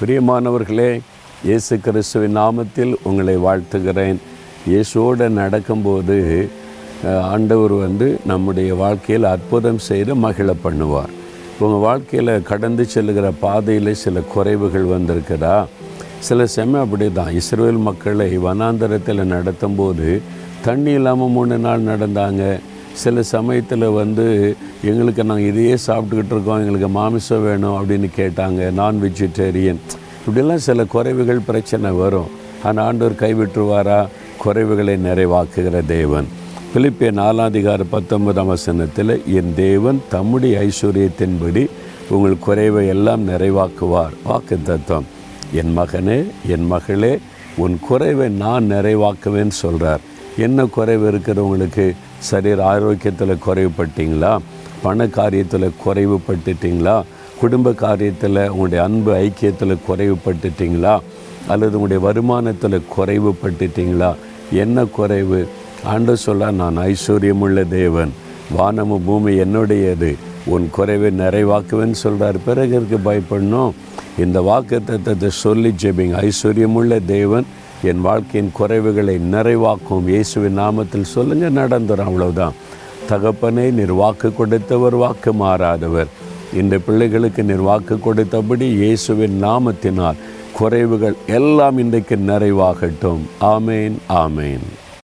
பிரியமானவர்களே இயேசு கிறிஸ்துவின் நாமத்தில் உங்களை வாழ்த்துகிறேன். இயேசுவோடு நடக்கும்போது ஆண்டவர் வந்து நம்முடைய வாழ்க்கையில் அற்புதம் செய்து மகிழ பண்ணுவார். உங்கள் வாழ்க்கையில் கடந்து செல்லுகிற பாதையில் சில குறைவுகள் வந்திருக்குதா? சில செம அப்படி தான் இஸ்ரேல் மக்களை வனாந்தரத்தில் நடத்தும்போது தண்ணி இல்லாமல் மூணு நாள் நடந்தாங்க. சில சமயத்தில் வந்து எங்களுக்கு நாங்கள் இதையே சாப்பிட்டுக்கிட்டு இருக்கோம் எங்களுக்கு மாமிசம் வேணும் அப்படின்னு கேட்டாங்க நான் வெஜிடேரியன் இப்படிலாம் சில குறைவுகள் பிரச்சனை வரும். ஆனால் ஆண்டவர் கைவிட்டுருவாரா? குறைவுகளை நிறைவாக்குகிற தேவன். பிலிப்பிய நாலாதிகார பத்தொன்பதாம் வசனத்தில் என் தேவன் தம்முடைய ஐஸ்வர்யத்தின்படி உங்கள் குறைவை எல்லாம் நிறைவாக்குவார். வாக்கு தத்துவம். என் மகனே என் மகளே உன் குறைவை நான் நிறைவாக்குவேன்னு சொல்கிறார் என்ன குறைவு இருக்கிறவங்களுக்கு சரீர ஆரோக்கியத்தில் குறைவுபட்டீங்களா? பண காரியத்தில் குறைவுபட்டுட்டீங்களா? குடும்ப காரியத்தில் உங்களுடைய அன்பு ஐக்கியத்தில் குறைவுபட்டுட்டீங்களா? அல்லது உங்களுடைய வருமானத்தில் குறைவுபட்டுட்டீங்களா? என்ன குறைவு? ஆண்டு சொல்ல நான் ஐஸ்வர்யமுள்ள தேவன். வானமும் பூமி என்னுடையது. உன் குறைவை நிறைவாக்குவேன்னு சொல்கிறார் பிறகு பயப்படணும்? இந்த வாக்கு தத்துவத்தை சொல்லி ஜெபிங்க. ஐஸ்வர்யமுள்ள தேவன். என் வாழ்க்கையின் குறைவுகளை நிறைவாக்கும் இயேசுவின் நாமத்தில் சொல்லுங்கள் நடந்துடும் அவ்வளவுதான். தகப்பனே நீர் வாக்கு கொடுத்தவர் வாக்கு மாறாதவர். இந்த பிள்ளைகளுக்கு நீர் வாக்கு கொடுத்தபடி இயேசுவின் நாமத்தினால் குறைவுகள் எல்லாம் இன்றைக்கு நிறைவாகட்டும். ஆமேன் ஆமேன்.